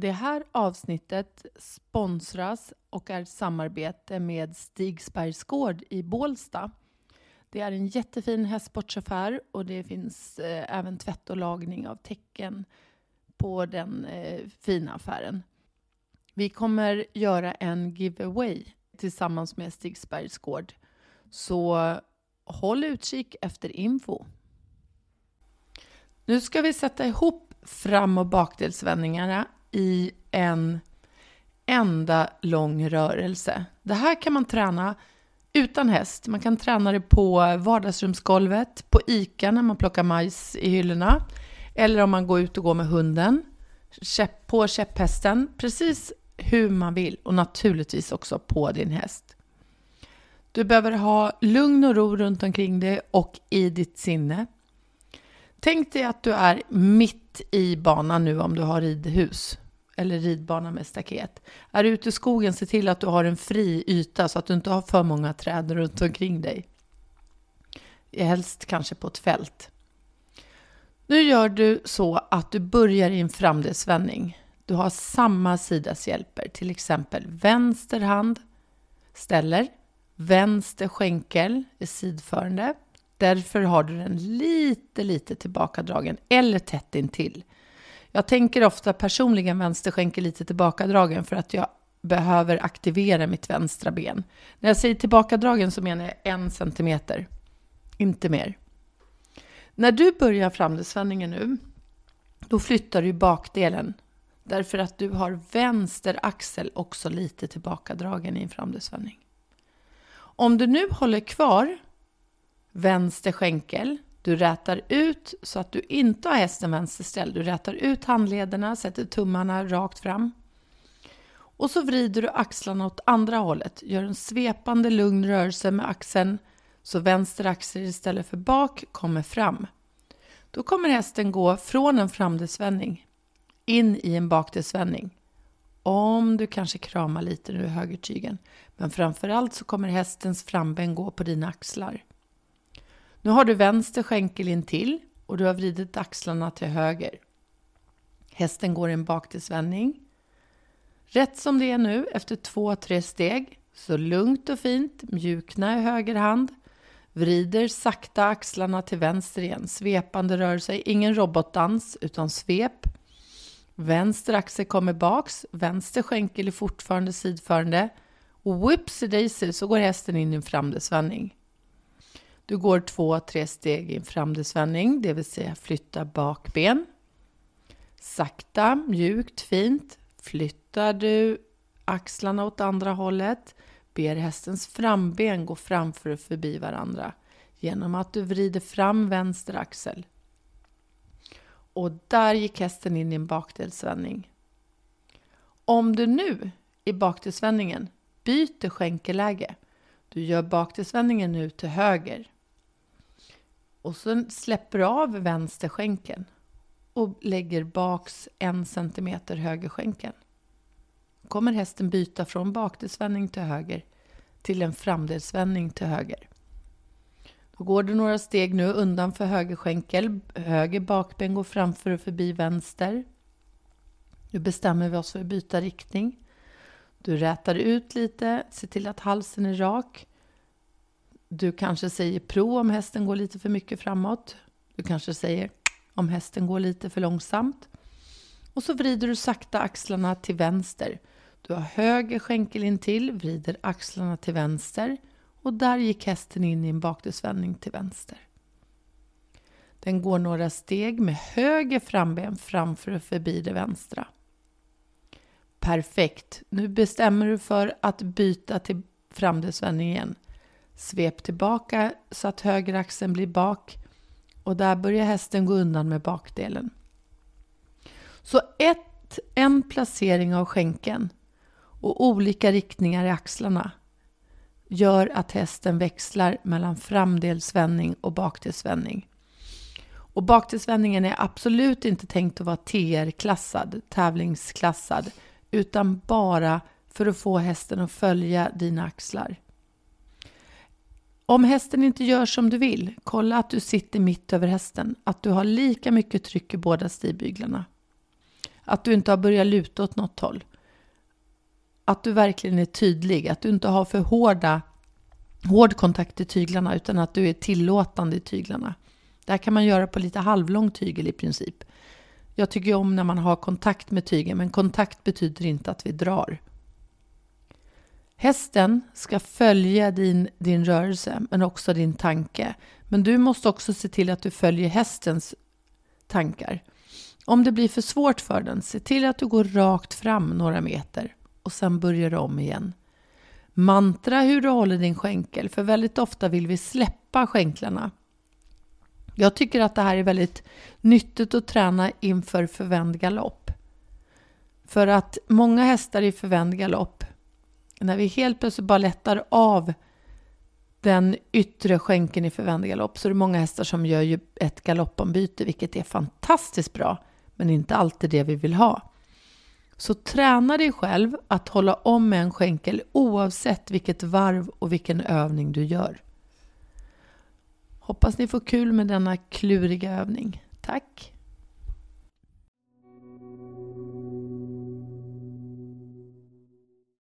Det här avsnittet sponsras och är ett samarbete med Stigsbergs gård i Bålsta. Det är en jättefin hästsportsaffär och det finns eh, även tvätt och lagning av tecken på den eh, fina affären. Vi kommer göra en giveaway tillsammans med Stigsbergs gård. Så håll utkik efter info. Nu ska vi sätta ihop fram och bakdelsvändningarna i en enda lång rörelse. Det här kan man träna utan häst. Man kan träna det på vardagsrumsgolvet, på ICA när man plockar majs i hyllorna, eller om man går ut och går med hunden, på käpphästen, precis hur man vill och naturligtvis också på din häst. Du behöver ha lugn och ro runt omkring dig och i ditt sinne. Tänk dig att du är mitt i banan nu om du har ridhus eller ridbana med staket. Är du ute i skogen, se till att du har en fri yta så att du inte har för många träd runt omkring dig. Helst kanske på ett fält. Nu gör du så att du börjar i en framdelsvändning. Du har samma sidas hjälper, till exempel vänster hand ställer, vänster skänkel är sidförande. Därför har du den lite, lite tillbakadragen eller tätt intill. Jag tänker ofta personligen vänsterskänkel lite tillbakadragen för att jag behöver aktivera mitt vänstra ben. När jag säger tillbakadragen så menar jag en centimeter, inte mer. När du börjar framdelsvändningen nu, då flyttar du bakdelen därför att du har vänster axel också lite tillbakadragen i en framdelsvändning. Om du nu håller kvar vänster skänkel du rätar ut så att du inte har hästen vänsterställd. Du rätar ut handlederna, sätter tummarna rakt fram. Och så vrider du axlarna åt andra hållet. Gör en svepande lugn rörelse med axeln så vänster axel istället för bak kommer fram. Då kommer hästen gå från en framdelsvändning in i en bakdelsvändning. Om du kanske kramar lite nu i högertygen. Men framförallt så kommer hästens framben gå på dina axlar. Nu har du vänster skänkel in till och du har vridit axlarna till höger. Hästen går i en baktillsvändning. Rätt som det är nu, efter två, tre steg, så lugnt och fint, mjukna i höger hand, vrider sakta axlarna till vänster igen, svepande rörelse, ingen robotdans utan svep. Vänster axel kommer baks, vänster skänkel är fortfarande sidförande och whoopsie-daisy så går hästen in i en framdesvändning. Du går två, tre steg i en framdelsvändning, det vill säga flytta bakben. Sakta, mjukt, fint flyttar du axlarna åt andra hållet. Ber hästens framben gå framför och förbi varandra genom att du vrider fram vänster axel. Och där gick hästen in i en bakdelsvändning. Om du nu i bakdelsvändningen byter skänkeläge, du gör bakdelsvändningen nu till höger, och så släpper du av vänster skänken och lägger baks en centimeter höger skänken. kommer hästen byta från bakdelsvändning till höger till en framdelsvändning till höger. Då går du några steg nu undan för höger skänkel. Höger bakben går framför och förbi vänster. Nu bestämmer vi oss för att byta riktning. Du rätar ut lite, se till att halsen är rak. Du kanske säger pro om hästen går lite för mycket framåt. Du kanske säger om hästen går lite för långsamt. Och så vrider du sakta axlarna till vänster. Du har höger skänkel in till, vrider axlarna till vänster och där gick hästen in i en bakdelsvändning till vänster. Den går några steg med höger framben framför och förbi det vänstra. Perfekt! Nu bestämmer du för att byta till framdelsvändning igen. Svep tillbaka så att höger axeln blir bak och där börjar hästen gå undan med bakdelen. Så ett, en placering av skänken och olika riktningar i axlarna gör att hästen växlar mellan framdelsvändning och bakdelsvändning. Och bakdelsvändningen är absolut inte tänkt att vara TR-klassad, tävlingsklassad, utan bara för att få hästen att följa dina axlar. Om hästen inte gör som du vill, kolla att du sitter mitt över hästen, att du har lika mycket tryck i båda stigbyglarna. Att du inte har börjat luta åt något håll. Att du verkligen är tydlig, att du inte har för hårda, hård kontakt i tyglarna utan att du är tillåtande i tyglarna. Det här kan man göra på lite halvlång tygel i princip. Jag tycker om när man har kontakt med tygen, men kontakt betyder inte att vi drar. Hästen ska följa din, din rörelse, men också din tanke. Men du måste också se till att du följer hästens tankar. Om det blir för svårt för den, se till att du går rakt fram några meter och sen börjar du om igen. Mantra hur du håller din skänkel, för väldigt ofta vill vi släppa skänklarna. Jag tycker att det här är väldigt nyttigt att träna inför förvänd galopp. För att många hästar i förvänd galopp, när vi helt plötsligt bara lättar av den yttre skänken i förvänd galopp så är det många hästar som gör ju ett galoppombyte, vilket är fantastiskt bra, men inte alltid det vi vill ha. Så träna dig själv att hålla om med en skänkel oavsett vilket varv och vilken övning du gör. Hoppas ni får kul med denna kluriga övning. Tack!